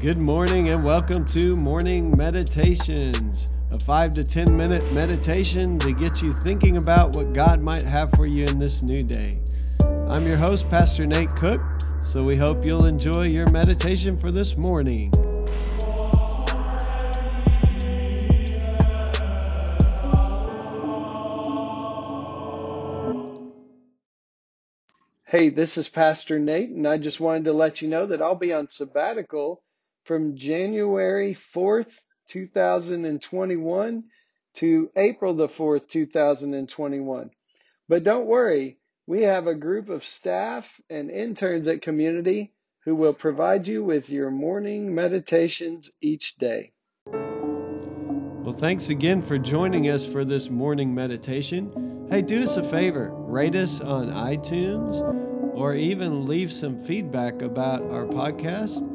Good morning and welcome to Morning Meditations, a five to 10 minute meditation to get you thinking about what God might have for you in this new day. I'm your host, Pastor Nate Cook, so we hope you'll enjoy your meditation for this morning. Hey, this is Pastor Nate, and I just wanted to let you know that I'll be on sabbatical from January 4th, 2021 to April the 4th, 2021. But don't worry, we have a group of staff and interns at Community who will provide you with your morning meditations each day. Well, thanks again for joining us for this morning meditation. Hey, do us a favor rate us on iTunes or even leave some feedback about our podcast